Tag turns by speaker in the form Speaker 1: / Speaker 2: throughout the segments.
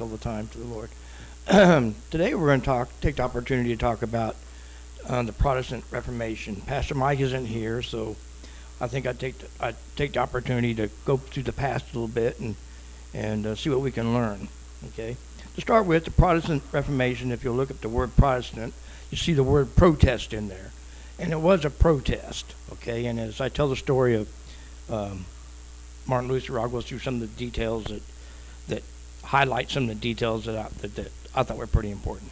Speaker 1: all the time to the Lord. Today we're going to talk, take the opportunity to talk about uh, the Protestant Reformation. Pastor Mike isn't here, so I think I take the, I take the opportunity to go through the past a little bit and and uh, see what we can learn. Okay, to start with, the Protestant Reformation. If you look up the word Protestant, you see the word protest in there, and it was a protest. Okay, and as I tell the story of um, Martin Luther, I'll go through some of the details that highlight some of the details that I, that, that I thought were pretty important.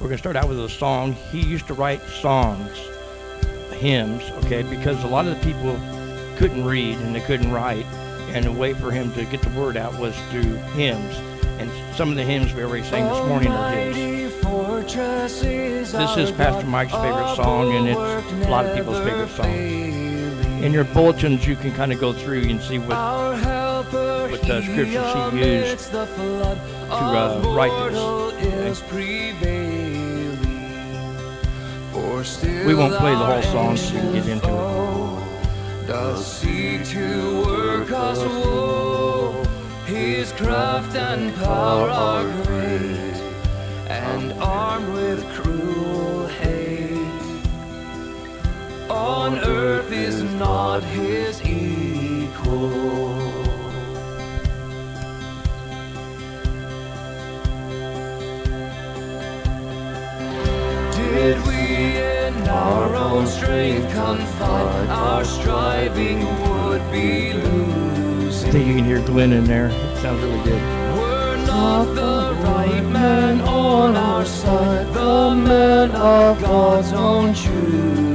Speaker 1: We're going to start out with a song. He used to write songs, hymns, okay, because a lot of the people couldn't read and they couldn't write, and the way for him to get the word out was through hymns. And some of the hymns we already sang this morning are his. This is Pastor Mike's favorite song, and it's a lot of people's favorite song. In your bulletins, you can kind of go through and see what what the scriptures he used to uh, write this. Okay? We won't play the whole song so you can get into it.
Speaker 2: Does seek to work us woe. His craft and power are great, and armed with On earth is not his equal. Did we in our own strength confide, our striving would be
Speaker 1: I
Speaker 2: losing.
Speaker 1: think you can hear Glenn in there. It sounds really good.
Speaker 2: We're not the right man on our side, the man of God's own choosing.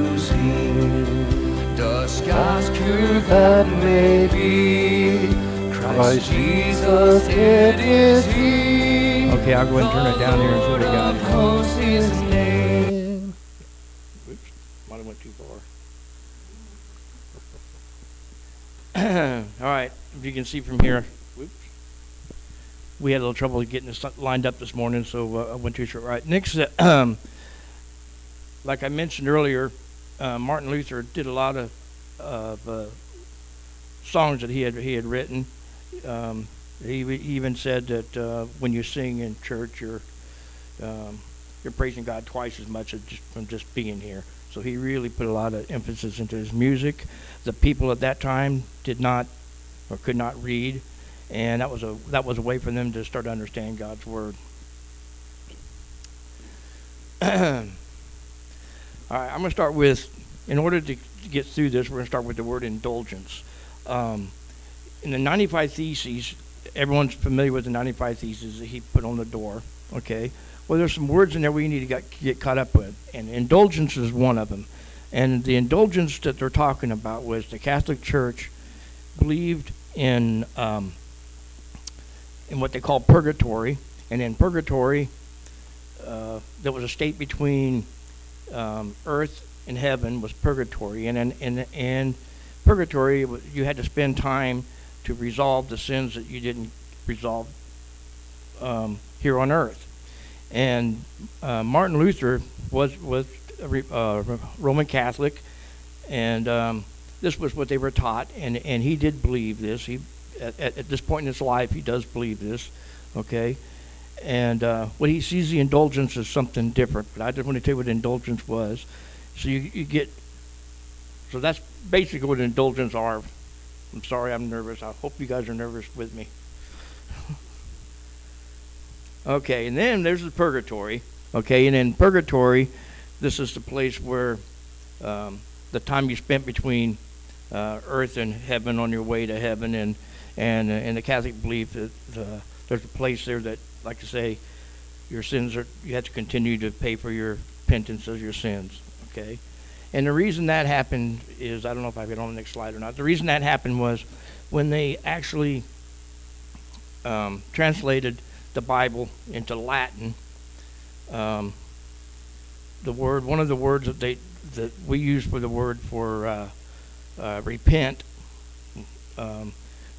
Speaker 2: Disguised who that may be, Christ Jesus, it is He.
Speaker 1: Okay, I'll go ahead and turn it down here and see what we got.
Speaker 2: The Lord of hosts His name.
Speaker 1: Oops, might have went too far. All right, if you can see from here, whoops. We had a little trouble getting this lined up this morning, so uh, I went too short. Right, next, uh, um, like I mentioned earlier, uh, Martin Luther did a lot of of uh, songs that he had he had written. Um, he, even said that uh, when you sing in church, you're um, you're praising God twice as much as just from just being here. So he really put a lot of emphasis into his music. The people at that time did not or could not read, and that was a that was a way for them to start to understand God's word. All right, I'm going to start with. In order to get through this, we're going to start with the word indulgence. Um, in the 95 Theses, everyone's familiar with the 95 Theses that he put on the door. Okay. Well, there's some words in there we need to get, get caught up with, and indulgence is one of them. And the indulgence that they're talking about was the Catholic Church believed in um, in what they call purgatory, and in purgatory, uh, there was a state between um, earth and heaven was purgatory, and and and, and purgatory you had to spend time to resolve the sins that you didn't resolve um, here on earth. And uh, Martin Luther was was a uh, Roman Catholic, and um, this was what they were taught, and and he did believe this. He at, at, at this point in his life, he does believe this. Okay. And uh, what he sees the indulgence as something different, but I just want to tell you what indulgence was. So you, you get, so that's basically what indulgence are. I'm sorry, I'm nervous. I hope you guys are nervous with me. okay, and then there's the purgatory. Okay, and in purgatory, this is the place where um, the time you spent between uh, earth and heaven on your way to heaven, and and uh, in the Catholic belief that uh, there's a place there that, like I say, your sins are you have to continue to pay for your penance of your sins. Okay, and the reason that happened is I don't know if I get on the next slide or not. The reason that happened was when they actually um, translated the Bible into Latin. Um, the word, one of the words that they that we use for the word for uh, uh, repent, um,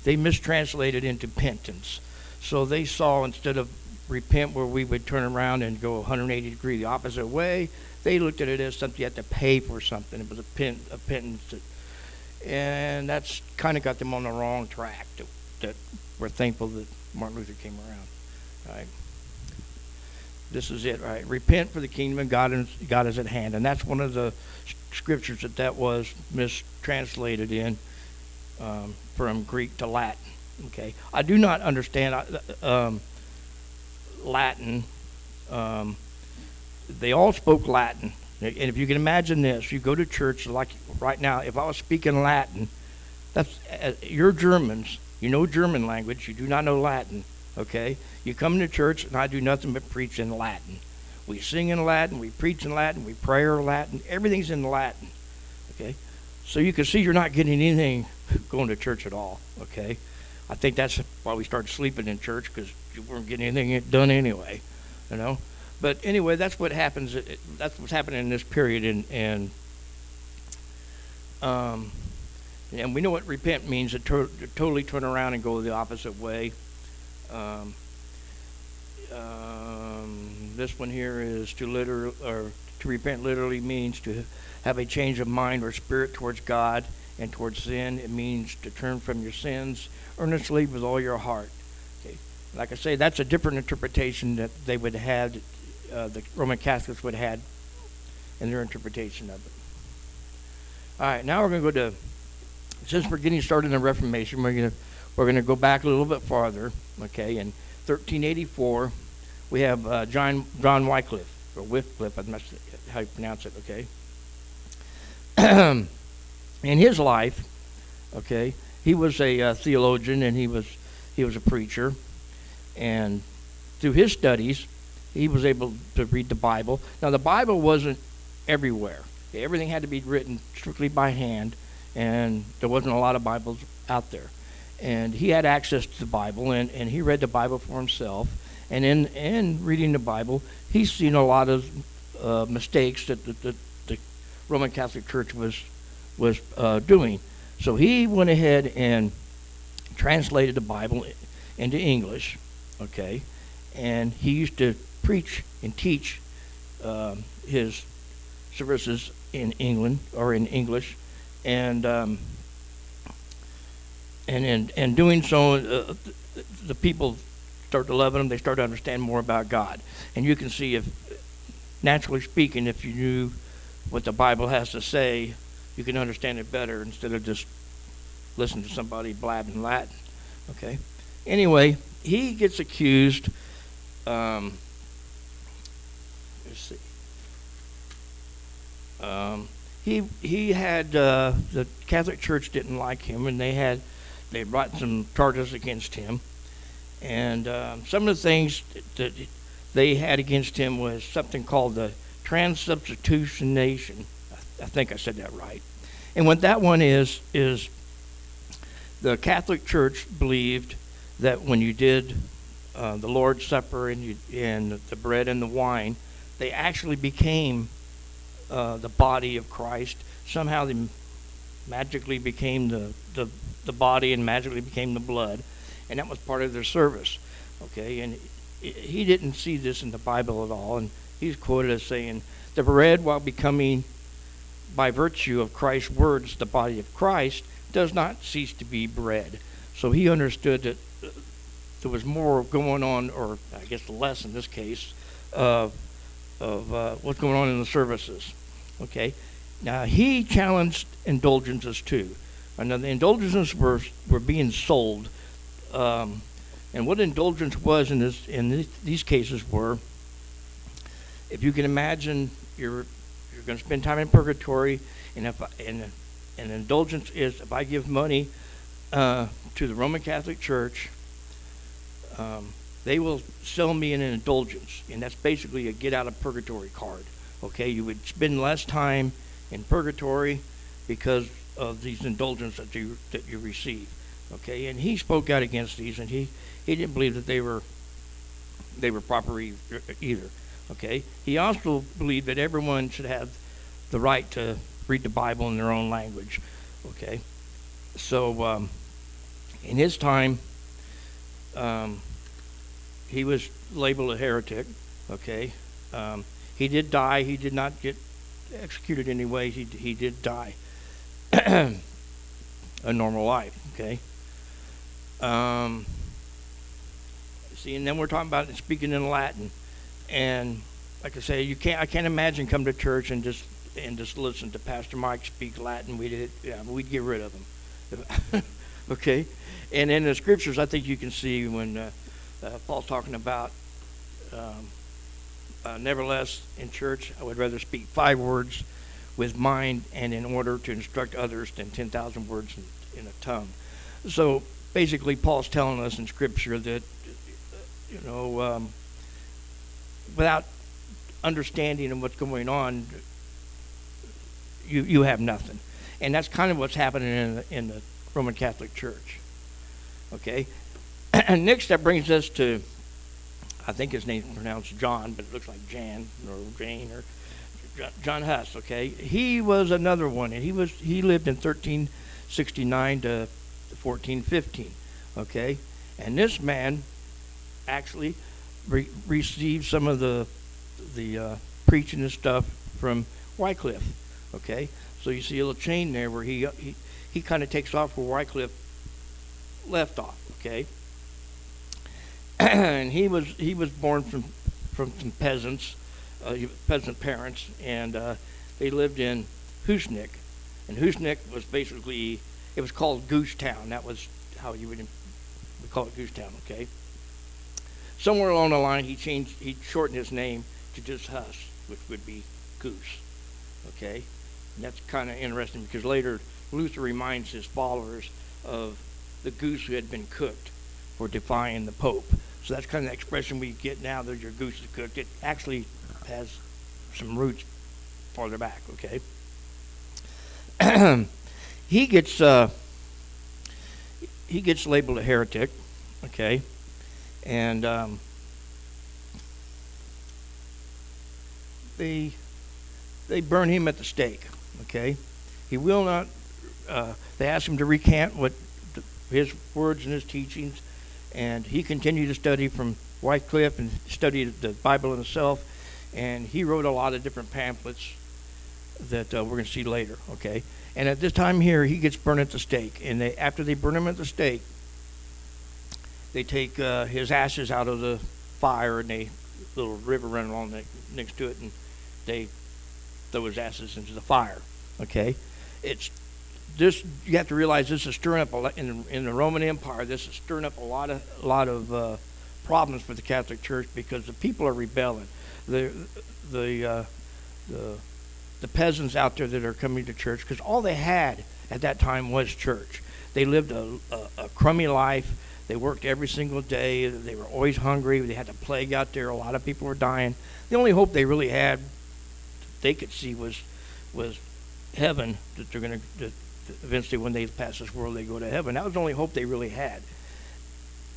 Speaker 1: they mistranslated into penance. So they saw instead of repent, where we would turn around and go 180 degree the opposite way, they looked at it as something you had to pay for something. It was a, pen, a penance. And that's kind of got them on the wrong track. That, that we're thankful that Martin Luther came around. Right. This is it, right? Repent for the kingdom of God, and God is at hand, and that's one of the scriptures that that was mistranslated in um, from Greek to Latin. Okay, I do not understand uh, um, Latin. Um, they all spoke Latin, and if you can imagine this, you go to church like right now. If I was speaking Latin, that's uh, you're Germans. You know German language. You do not know Latin. Okay, you come to church, and I do nothing but preach in Latin. We sing in Latin, we preach in Latin, we pray in Latin. Everything's in Latin. Okay, so you can see you're not getting anything going to church at all. Okay, I think that's why we started sleeping in church because you weren't getting anything done anyway. You know, but anyway, that's what happens. That's what's happening in this period, and and um, and we know what repent means to, to totally turn around and go the opposite way. Um, um, this one here is to literally, or to repent literally means to have a change of mind or spirit towards God and towards sin. It means to turn from your sins earnestly with all your heart. Like I say, that's a different interpretation that they would have, uh, the Roman Catholics would have in their interpretation of it. All right, now we're going to go to, since we're getting started in the Reformation, we're going to we're going to go back a little bit farther. Okay, in 1384, we have uh, John John Wycliffe or Wycliffe, I'm not sure how you pronounce it. Okay, in his life, okay, he was a uh, theologian and he was he was a preacher, and through his studies, he was able to read the Bible. Now the Bible wasn't everywhere. Everything had to be written strictly by hand, and there wasn't a lot of Bibles out there. And he had access to the Bible, and, and he read the Bible for himself. And in, in reading the Bible, he's seen a lot of uh, mistakes that the, the, the, Roman Catholic Church was, was uh, doing. So he went ahead and translated the Bible into English, okay? And he used to preach and teach uh, his services in England or in English, and um, and and doing so, uh, the people start to love him. They start to understand more about God, and you can see if, naturally speaking, if you knew what the Bible has to say, you can understand it better instead of just listening to somebody blabbing Latin. Okay. Anyway, he gets accused. Um, let's see. Um, he he had uh, the Catholic Church didn't like him, and they had they brought some charges against him, and uh, some of the things that they had against him was something called the transubstantiation. I think I said that right. And what that one is is the Catholic Church believed that when you did uh, the Lord's Supper and you and the bread and the wine, they actually became uh, the body of Christ. Somehow they magically became the, the, the body and magically became the blood. And that was part of their service. Okay, and he didn't see this in the Bible at all. And he's quoted as saying, The bread, while becoming by virtue of Christ's words the body of Christ, does not cease to be bread. So he understood that there was more going on, or I guess less in this case, uh, of uh, what's going on in the services. Okay, now he challenged indulgences too. And the indulgences were were being sold, um, and what indulgence was in this in this, these cases were, if you can imagine, you're you're going to spend time in purgatory, and if and an indulgence is if I give money uh, to the Roman Catholic Church, um, they will sell me an indulgence, and that's basically a get out of purgatory card. Okay, you would spend less time in purgatory because of these indulgences that you that you receive. Okay, and he spoke out against these, and he he didn't believe that they were they were proper either. Okay, he also believed that everyone should have the right to read the Bible in their own language. Okay, so um, in his time, um, he was labeled a heretic. Okay. Um, he did die. He did not get executed anyway. He, he did die. a normal life. Okay. Um, see, and then we're talking about speaking in Latin, and like I say, you can't. I can't imagine come to church and just and just listen to Pastor Mike speak Latin. We'd yeah, we'd get rid of him. okay, and in the scriptures, I think you can see when uh, uh, Paul's talking about. Um, uh, nevertheless, in church, I would rather speak five words with mind and in order to instruct others than 10,000 words in, in, a tongue. So basically, Paul's telling us in Scripture that, you know, um, without understanding of what's going on, you, you have nothing. And that's kind of what's happening in the, in the Roman Catholic Church. Okay? and next, that brings us to I think his name's pronounced John, but it looks like Jan or Jane or John Huss. Okay, he was another one, and he was he lived in 1369 to 1415. Okay, and this man actually re- received some of the the uh, preaching and stuff from Wycliffe. Okay, so you see a little chain there where he he, he kind of takes off where Wycliffe left off. Okay, and he was he was born from from some peasants, uh, peasant parents, and uh, they lived in Husinec, and Husinec was basically it was called Goose Town. That was how you would we call it Goose Town. Okay. Somewhere along the line, he changed he shortened his name to just Huss, which would be Goose. Okay, and that's kind of interesting because later Luther reminds his followers of the goose who had been cooked for defying the Pope. So that's kind of the expression we get now that your goose is cooked. It actually has some roots farther back, okay? he gets uh, he gets labeled a heretic, okay? And um, they they burn him at the stake, okay? He will not. Uh, they ask him to recant what his words and his teachings and he continued to study from Wycliffe and studied the Bible in itself, and he wrote a lot of different pamphlets that uh, we're going to see later. Okay, and at this time here, he gets burned at the stake, and they after they burn him at the stake, they take uh, his ashes out of the fire, and they little river running along the, next to it, and they throw his ashes into the fire. Okay, it's this you have to realize this is stirring up lot in, in the Roman Empire. This is stirring up a lot of a lot of uh, problems for the Catholic Church because the people are rebelling. The the uh, the the peasants out there that are coming to church because all they had at that time was church. They lived a, a, a crummy life. They worked every single day. They were always hungry. They had the plague out there. A lot of people were dying. The only hope they really had, they could see, was was heaven that they're going to eventually when they pass this world, they go to heaven. That was the only hope they really had.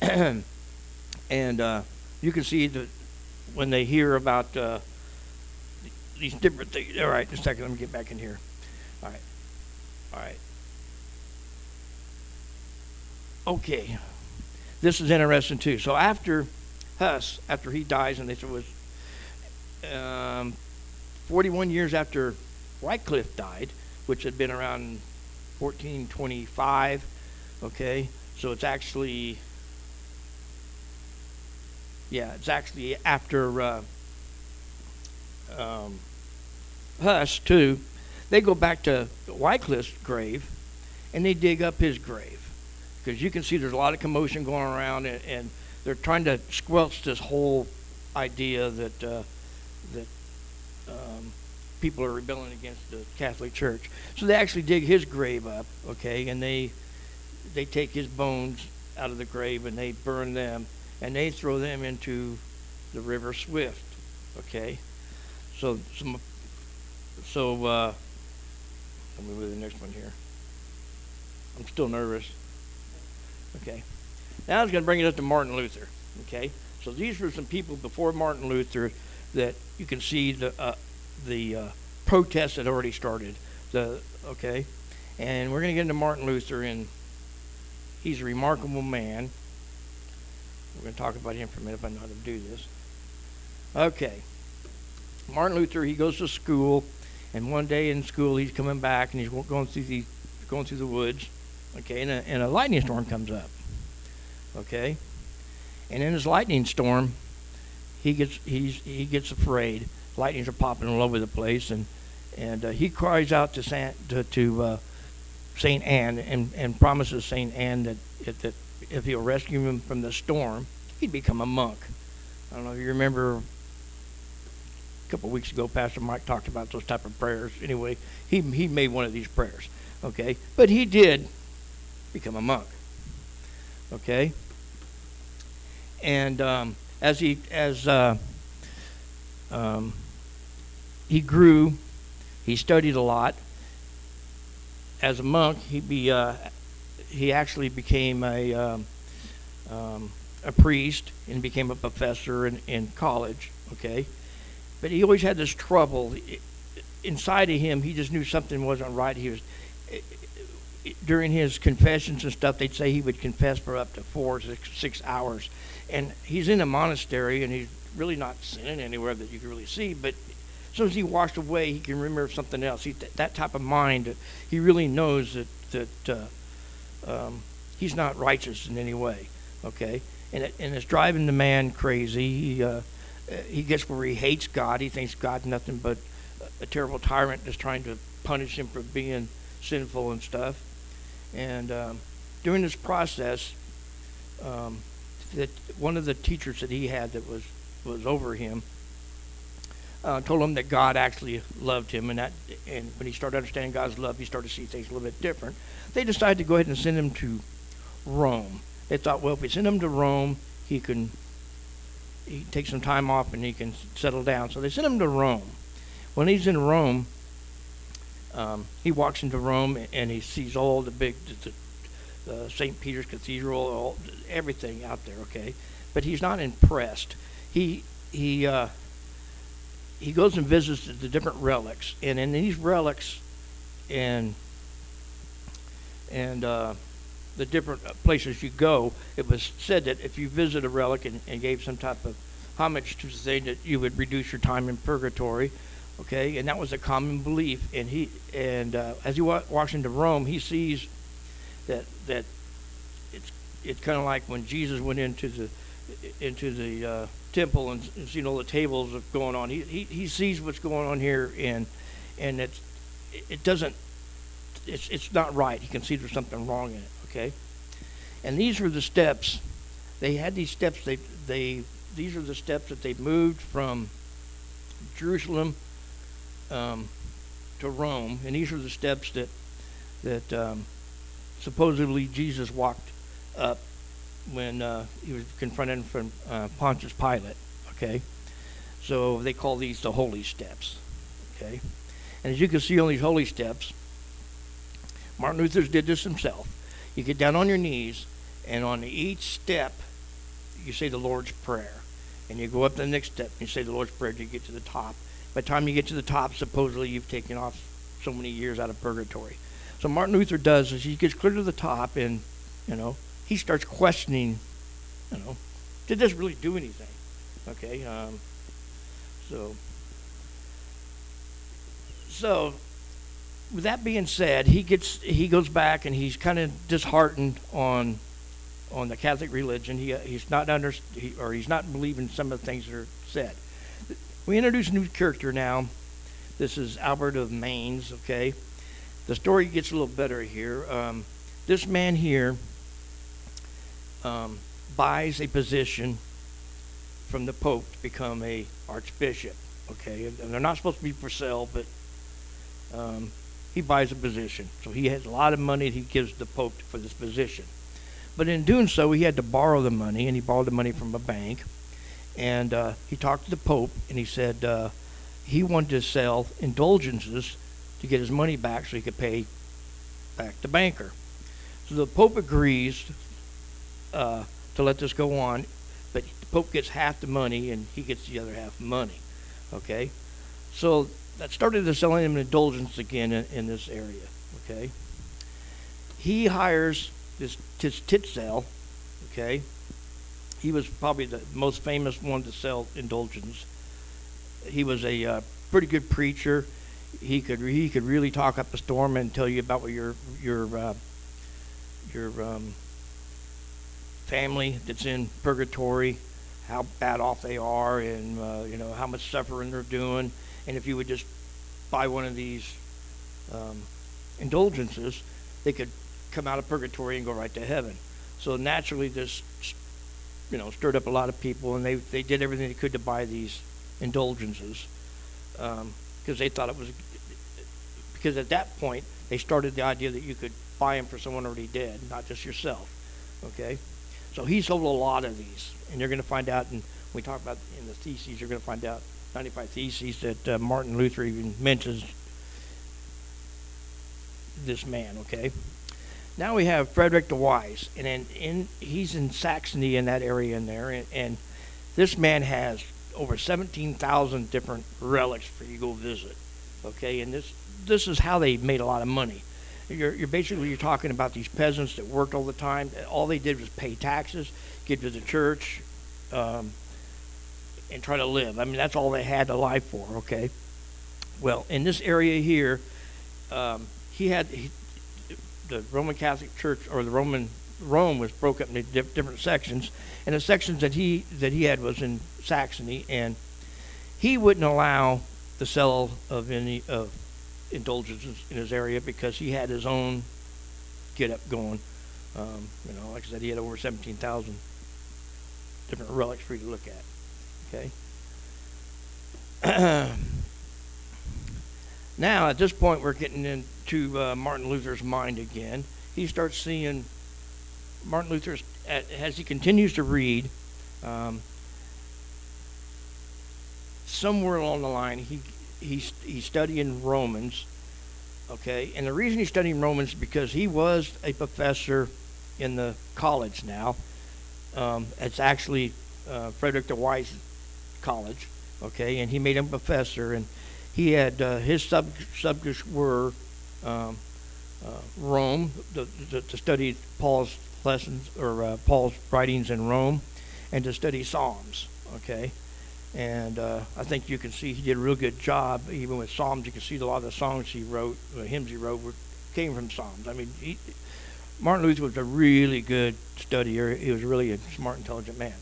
Speaker 1: and uh, you can see that when they hear about uh, these different things. All right, just a second. Let me get back in here. All right. All right. Okay. This is interesting too. So after Huss, after he dies, and this was um, 41 years after Wycliffe died, which had been around 1425. Okay, so it's actually, yeah, it's actually after uh, um, Huss, too. They go back to Wycliffe's grave and they dig up his grave. Because you can see there's a lot of commotion going around and, and they're trying to squelch this whole idea that, uh, that um, people are rebelling against the Catholic Church. So they actually dig his grave up, okay, and they they take his bones out of the grave and they burn them and they throw them into the river Swift, okay. So some so uh, let me move to the next one here. I'm still nervous. Okay. Now I was going to bring it up to Martin Luther. Okay. So these were some people before Martin Luther that you can see the uh, the uh, protests had already started. The okay, and we're going to get into Martin Luther, and he's a remarkable man. We're going to talk about him for a minute if I know how to do this. Okay, Martin Luther. He goes to school, and one day in school he's coming back, and he's going through the going through the woods, Okay, and a, and a lightning storm comes up. Okay, and in this lightning storm, he gets he's he gets afraid. Lightnings are popping all over the place, and and uh, he cries out to Saint to, to uh, Saint Anne and and promises Saint Anne that, that that if he'll rescue him from the storm, he'd become a monk. I don't know if you remember a couple of weeks ago, Pastor Mike talked about those type of prayers. Anyway, he he made one of these prayers. Okay, but he did become a monk. Okay, and um, as he as uh, um, he grew, he studied a lot. As a monk, he be uh, he actually became a um, um, a priest and became a professor in, in college. Okay, but he always had this trouble inside of him. He just knew something wasn't right. He was during his confessions and stuff. They'd say he would confess for up to four six, six hours, and he's in a monastery and he's really not sinning anywhere that you can really see. But as soon as he washed away, he can remember something else. He, that type of mind, he really knows that that uh, um, he's not righteous in any way. Okay, and it, and it's driving the man crazy. He uh, he gets where he hates God. He thinks God's nothing but a terrible tyrant that's trying to punish him for being sinful and stuff. And um, during this process, um, that one of the teachers that he had that was was over him uh, told him that God actually loved him, and that and when he started understanding God's love, he started to see things a little bit different. They decided to go ahead and send him to Rome. They thought, well, if we send him to Rome, he can he take some time off and he can settle down. So they sent him to Rome. When he's in Rome, um, he walks into Rome and he sees all the big the, uh, St. Peter's Cathedral, all, everything out there. Okay, but he's not impressed. He he uh, he goes and visits the different relics, and in these relics, and and uh, the different places you go, it was said that if you visit a relic and, and gave some type of homage to the thing, that you would reduce your time in purgatory. Okay, and that was a common belief. And he and uh, as he wa- walks into Rome, he sees that that it's it's kind of like when Jesus went into the into the uh, temple and, seen all the tables of going on. He, he he sees what's going on here, and and it's it doesn't it's it's not right. He can see there's something wrong in it. Okay, and these were the steps. They had these steps. They they these are the steps that they moved from Jerusalem um, to Rome, and these are the steps that that um, supposedly Jesus walked up when uh, he was confronted from uh, Pontius Pilate. Okay, so they call these the holy steps. Okay, and as you can see on these holy steps, Martin Luther did this himself. You get down on your knees, and on each step, you say the Lord's Prayer, and you go up the next step, and you say the Lord's Prayer You get to the top. By the time you get to the top, supposedly you've taken off so many years out of purgatory. So Martin Luther does is he gets clear to the top, and you know he starts questioning, you know, did this really do anything? Okay, um, so so with that being said, he gets he goes back and he's kind of disheartened on on the Catholic religion. He he's not under he, or he's not believing some of the things that are said. We introduce a new character now. This is Albert of Mainz. Okay, the story gets a little better here. Um, this man here um, buys a position from the Pope to become a archbishop. Okay, and they're not supposed to be for sale, but um, he buys a position. So he has a lot of money he gives the Pope for this position. But in doing so, he had to borrow the money, and he borrowed the money from a bank. And uh, he talked to the Pope, and he said uh, he wanted to sell indulgences to get his money back so he could pay back the banker. So the Pope agrees uh, to let this go on, but the Pope gets half the money, and he gets the other half money. Okay? So that started to selling him indulgence again in, in, this area. Okay, he hires this Tetzel. Okay, he was probably the most famous one to sell indulgence. He was a uh, pretty good preacher. He could he could really talk up a storm and tell you about what your your uh, your um, family that's in purgatory, how bad off they are, and uh, you know how much suffering they're doing, and if you would just buy one of these um, indulgences, they could come out of purgatory and go right to heaven. So naturally, this you know stirred up a lot of people, and they they did everything they could to buy these indulgences because um, they thought it was because at that point they started the idea that you could buy them for someone already dead, not just yourself. Okay, so he sold a lot of these, and you're going to find out. And we talk about in the theses, you're going to find out 95 theses that uh, Martin Luther even mentions this man. Okay. Now we have Frederick the Wise, and in, in he's in Saxony in that area in there, and, and this man has over 17,000 different relics for you to go visit. Okay, and this this is how they made a lot of money. You're, you're basically you're talking about these peasants that worked all the time. All they did was pay taxes, get to the church, um, and try to live. I mean, that's all they had to live for. Okay. Well, in this area here, um, he had he, the Roman Catholic Church or the Roman Rome was broke up into different sections, and the sections that he that he had was in Saxony, and he wouldn't allow the sale of any of indulgences in his area because he had his own get up going. Um, you know, like I said, he had over 17,000 different relics for you to look at. Okay. now, at this point, we're getting into uh, Martin Luther's mind again. He starts seeing Martin Luther, as he continues to read, um, somewhere along the line, he he's he's studying Romans, okay, and the reason he's studying Romans is because he was a professor in the college now. Um, it's actually uh, Frederick the Wise College, okay, and he made him professor, and he had uh, his sub- subjects were um, uh, Rome, to study Paul's lessons or uh, Paul's writings in Rome, and to study Psalms. Okay, and uh, I think you can see he did a real good job. Even with Psalms, you can see a lot of the songs he wrote, the hymns he wrote, were, came from Psalms. I mean, he, Martin Luther was a really good studier. He was really a smart, intelligent man.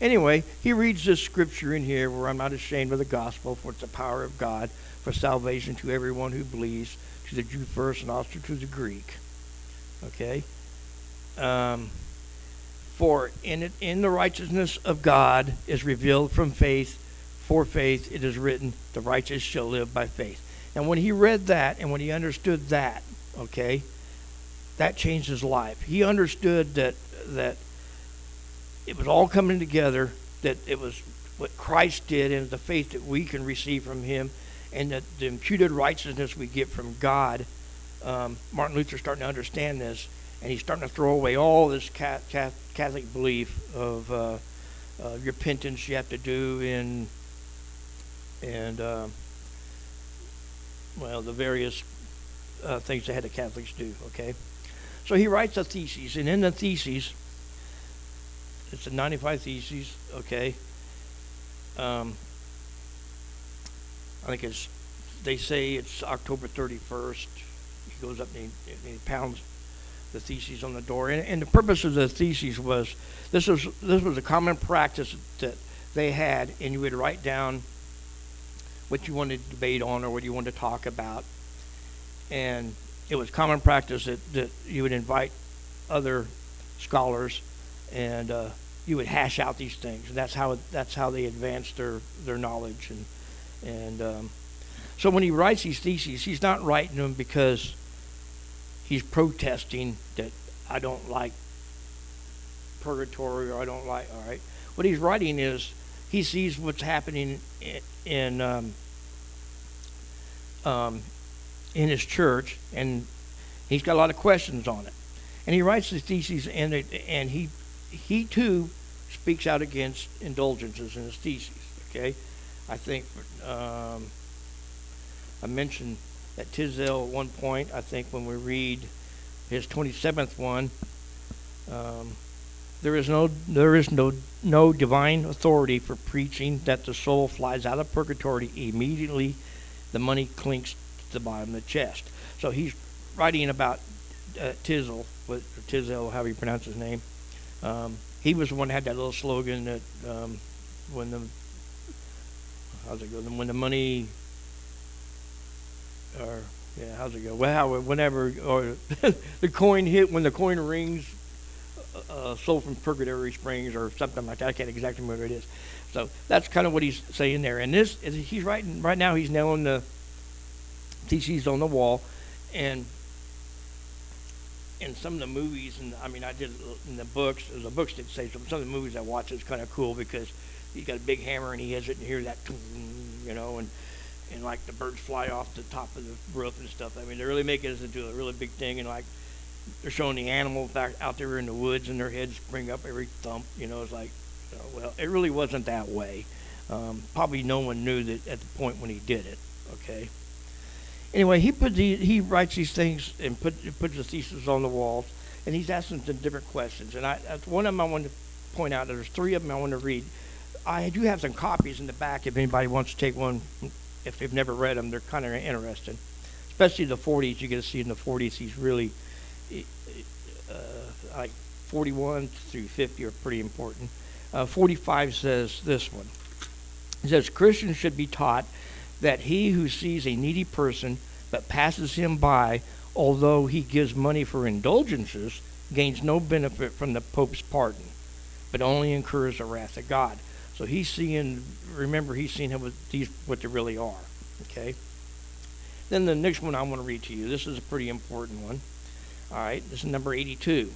Speaker 1: Anyway, he reads this scripture in here where I'm not ashamed of the gospel, for it's the power of God for salvation to everyone who believes, to the Jew first and also to the Greek. Okay? Um, for in it, in the righteousness of God is revealed from faith. For faith it is written, the righteous shall live by faith. And when he read that and when he understood that, okay, that changed his life. He understood that that it was all coming together. That it was what Christ did and the faith that we can receive from Him, and that the imputed righteousness we get from God. Um, Martin Luther starting to understand this, and he's starting to throw away all this Catholic belief of uh, uh, repentance you have to do in and uh, well the various uh, things they had the Catholics do. Okay, so he writes a thesis, and in the thesis, it's a 95 theses. Okay, um, I think it's they say it's October 31st. He goes up and he, and he pounds the theses on the door. And, and the purpose of the theses was this was this was a common practice that they had, and you would write down what you wanted to debate on or what you wanted to talk about. And it was common practice that, that you would invite other scholars and uh, you would hash out these things. And that's how that's how they advanced their, their knowledge. And and um, so when he writes these theses, he's not writing them because he's protesting that I don't like purgatory or I don't like. All right, what he's writing is he sees what's happening in, in um, um, in his church, and he's got a lot of questions on it. And he writes the theses, and it, and he he too speaks out against indulgences in his theses. Okay, I think um, I mentioned at Tisdale at one point. I think when we read his 27th one, um, there is no there is no no divine authority for preaching that the soul flies out of purgatory immediately. The money clinks to the bottom of the chest. So he's writing about uh, Tizel, what, Tizel, however you pronounce his name, um, he was the one that had that little slogan that um, when the how's it go? When the money or yeah, how's it go? Well, how, whenever or the coin hit when the coin rings, uh, uh, soul from Purgatory Springs or something like that. I can't exactly remember what it is. So that's kind of what he's saying there. And this is he's writing right now. He's nailing the theses on the wall, and in some of the movies, and I mean, I did in the books. The books did say some. Some of the movies I watch is kind of cool because he's got a big hammer and he hits it and hear that, you know, and and like the birds fly off the top of the roof and stuff. I mean, they're really making this into a really big thing, and like they're showing the animals back out there in the woods, and their heads spring up every thump. You know, it's like, you know, well, it really wasn't that way. Um, probably no one knew that at the point when he did it. Okay. Anyway, he put the, he writes these things and put puts the thesis on the walls, and he's asking some different questions. And I, one of them I want to point out. There's three of them I want to read. I do have some copies in the back if anybody wants to take one. If they've never read them, they're kind of interesting. Especially the 40s. You get to see in the 40s he's really uh, like 41 through 50 are pretty important. Uh, 45 says this one. It says Christians should be taught that he who sees a needy person but passes him by, although he gives money for indulgences, gains no benefit from the Pope's pardon, but only incurs the wrath of God. So he's seeing, remember, he's seeing what these what they really are. Okay. Then the next one I want to read to you. This is a pretty important one. All right, this is number 82.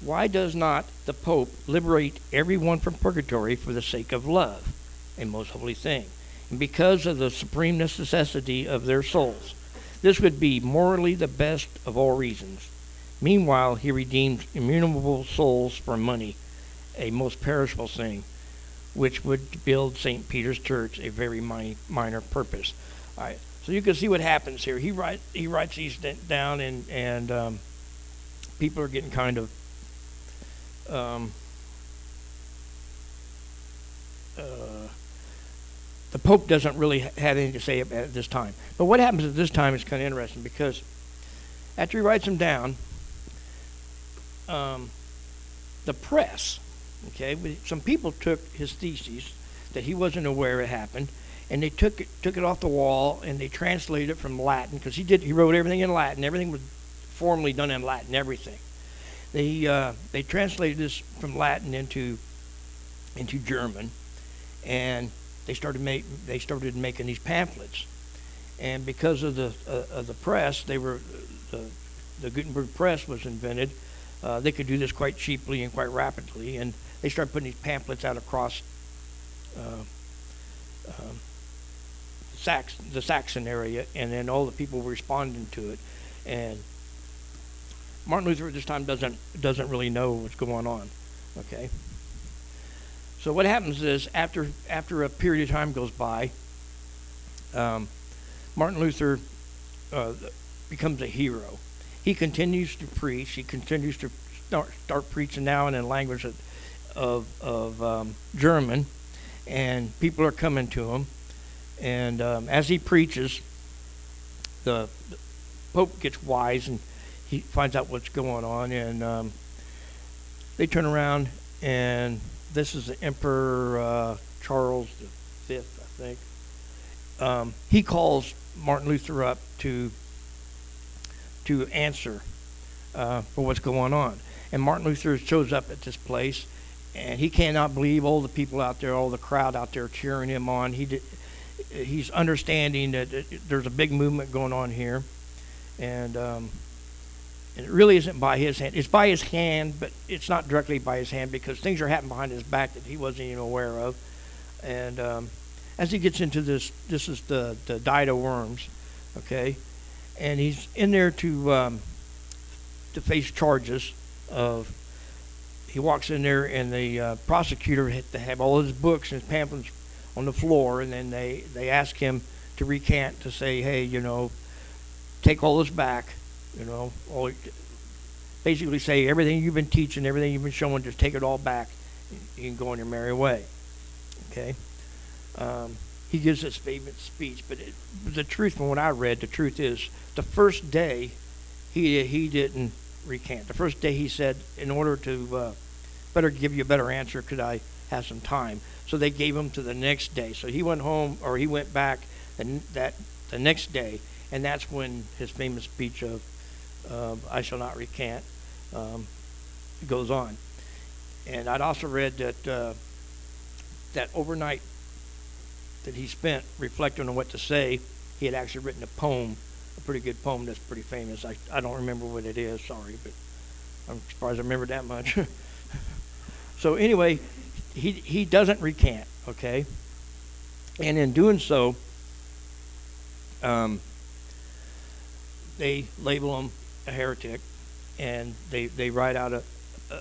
Speaker 1: Why does not the Pope liberate everyone from purgatory for the sake of love, a most holy thing, and because of the supreme necessity of their souls? This would be morally the best of all reasons. Meanwhile, he redeems immutable souls for money, a most perishable thing, which would build St. Peter's Church a very mi- minor purpose. All right, so you can see what happens here. He write he writes these down, and and um, people are getting kind of um, uh, the Pope doesn't really have anything to say at this time. But what happens at this time is kind of interesting because after he writes them down, um, the press Okay, some people took his theses that he wasn't aware it happened, and they took it took it off the wall and they translated it from Latin because he did he wrote everything in Latin. Everything was formally done in Latin. Everything. They uh, they translated this from Latin into into German, and they started make they started making these pamphlets, and because of the uh, of the press, they were the the Gutenberg press was invented. Uh, they could do this quite cheaply and quite rapidly, and they started putting these pamphlets out across uh, um, Sax, the Saxon area, and then all the people were responding to it. And Martin Luther at this time doesn't doesn't really know what's going on. Okay. So what happens is after after a period of time goes by, um, Martin Luther uh, becomes a hero. He continues to preach. He continues to start, start preaching now and in language that of, of um, German, and people are coming to him. And um, as he preaches, the, Pope gets wise and he finds out what's going on. And um, they turn around, and this is the Emperor uh, Charles V, I think. Um, he calls Martin Luther up to to answer uh, for what's going on. And Martin Luther shows up at this place, and he cannot believe all the people out there, all the crowd out there cheering him on. He did, he's understanding that there's a big movement going on here, and um, it really isn't by his hand. It's by his hand, but it's not directly by his hand because things are happening behind his back that he wasn't even aware of. And um, as he gets into this, this is the the Diet of Worms, okay, and he's in there to um, to face charges of he walks in there and the uh, prosecutor had to have all his books and his pamphlets on the floor and then they they ask him to recant to say hey you know take all this back you know all, basically say everything you've been teaching everything you've been showing just take it all back. You can go on your merry way. Okay? Um, he gives his famous speech but it, the truth from what i read the truth is the first day he he didn't recant. The first day he said, in order to uh, better give you a better answer, could I have some time? So they gave him to the next day. So he went home or he went back the, that the next day, and that's when his famous speech of uh, "I shall not recant" um, goes on. And I'd also read that uh, that overnight that he spent reflecting on what to say, he had actually written a poem, a pretty good poem that's pretty famous. I, I don't remember what it is, sorry, but I'm surprised I remember that much. so anyway, he he doesn't recant, okay? And in doing so, um, they label him a heretic, and they, they write out a a,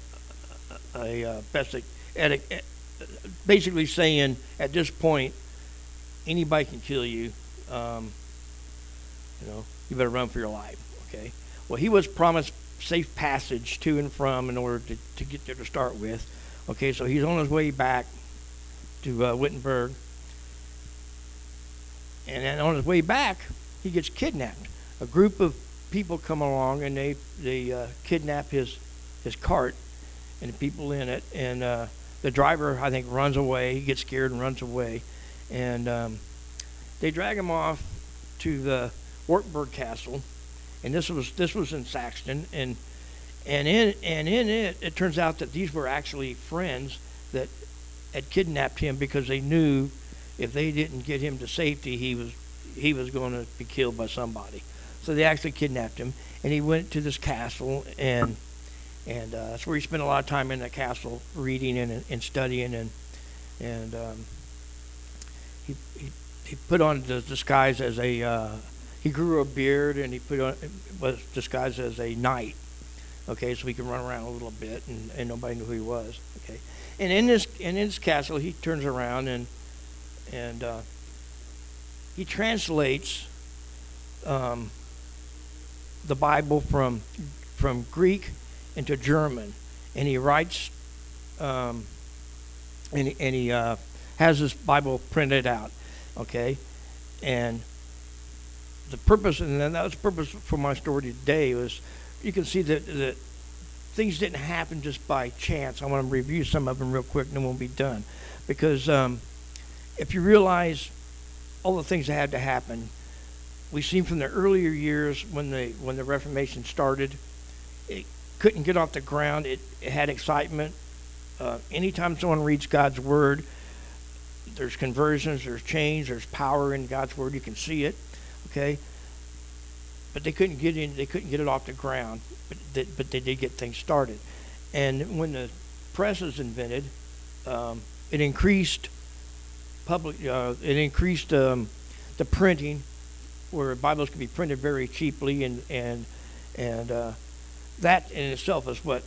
Speaker 1: a, a basically saying at this point anybody can kill you. Um, you know, you better run for your life. Okay. Well, he was promised safe passage to and from in order to, to get there to start with. Okay, so he's on his way back to uh, Wittenberg. And then on his way back, he gets kidnapped. A group of people come along and they they uh, kidnap his his cart and the people in it. And uh, the driver, I think, runs away. He gets scared and runs away. And um, they drag him off to the Wartburg Castle. And this was this was in Saxton. And and in and in it, it turns out that these were actually friends that had kidnapped him because they knew if they didn't get him to safety, he was he was going to be killed by somebody. So they actually kidnapped him, and he went to this castle, and and uh, that's where he spent a lot of time in the castle, reading and, and studying, and and um, he, he he put on the disguise as a uh, he grew a beard, and he put on was disguised as a knight. Okay, so he could run around a little bit, and, and nobody knew who he was. Okay, and in this in this castle, he turns around and and uh, he translates um, the Bible from from Greek into German, and he writes um, and, and he uh, has this Bible printed out, okay, and the purpose and that was the purpose for my story today was you can see that that things didn't happen just by chance. I want to review some of them real quick, and then we'll be done, because um, if you realize all the things that had to happen. We've seen from the earlier years when the when the Reformation started, it couldn't get off the ground. It, it had excitement. Uh, anytime someone reads God's word, there's conversions, there's change, there's power in God's word. You can see it, okay. But they couldn't get in. They couldn't get it off the ground. But they, but they did get things started. And when the press was invented, um, it increased public. Uh, it increased um, the printing, where Bibles could be printed very cheaply, and and and uh, that in itself is what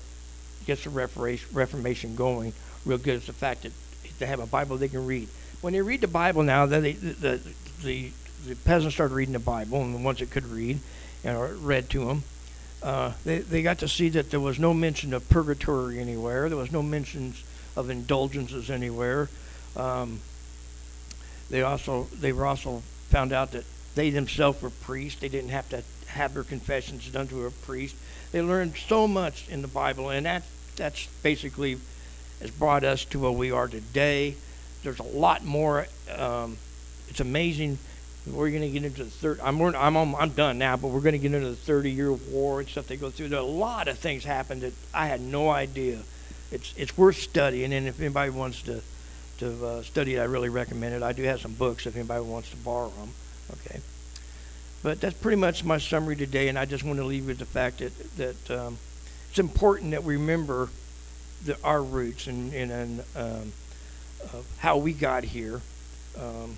Speaker 1: gets the Reformation going real good. Is the fact that they have a Bible they can read. When they read the Bible now, then they, the, the the peasants started reading the Bible, and the ones that could read and read to them. Uh, they, they got to see that there was no mention of purgatory anywhere. There was no mentions of indulgences anywhere. Um, they also they were also found out that they themselves were priests. They didn't have to have their confessions done to a priest. They learned so much in the Bible, and that that's basically has brought us to where we are today. There's a lot more. Um, it's amazing. We're going to get into the third. I'm I'm I'm done now, but we're going to get into the 30 year war and stuff they go through. There are a lot of things happened that I had no idea. It's it's worth studying, and if anybody wants to to uh, study it, I really recommend it. I do have some books if anybody wants to borrow them. Okay. But that's pretty much my summary today, and I just want to leave with the fact that, that um, it's important that we remember the, our roots and, and, and um, how we got here. Um,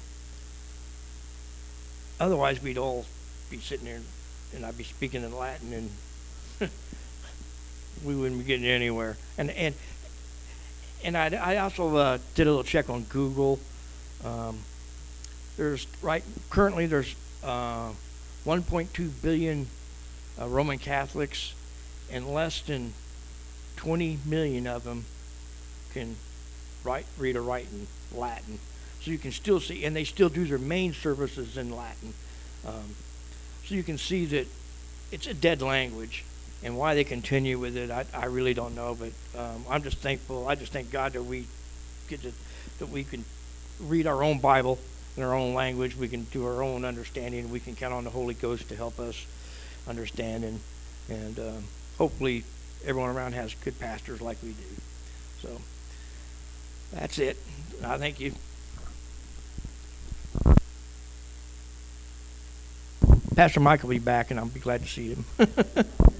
Speaker 1: otherwise, we'd all be sitting there and I'd be speaking in Latin and we wouldn't be getting anywhere. And, and and I, I also uh, did a little check on Google. Um, there's right currently there's uh, 1.2 billion uh, Roman Catholics, and less than 20 million of them can write, read, or write in Latin. So you can still see, and they still do their main services in Latin. Um, so you can see that it's a dead language, and why they continue with it, I, I really don't know. But um, I'm just thankful. I just thank God that we get to that we can read our own Bible in our own language. We can do our own understanding. We can count on the Holy Ghost to help us understand, and and um, hopefully everyone around has good pastors like we do. So that's it. I thank you. Pastor Mike will be back, and I'll be glad to see him.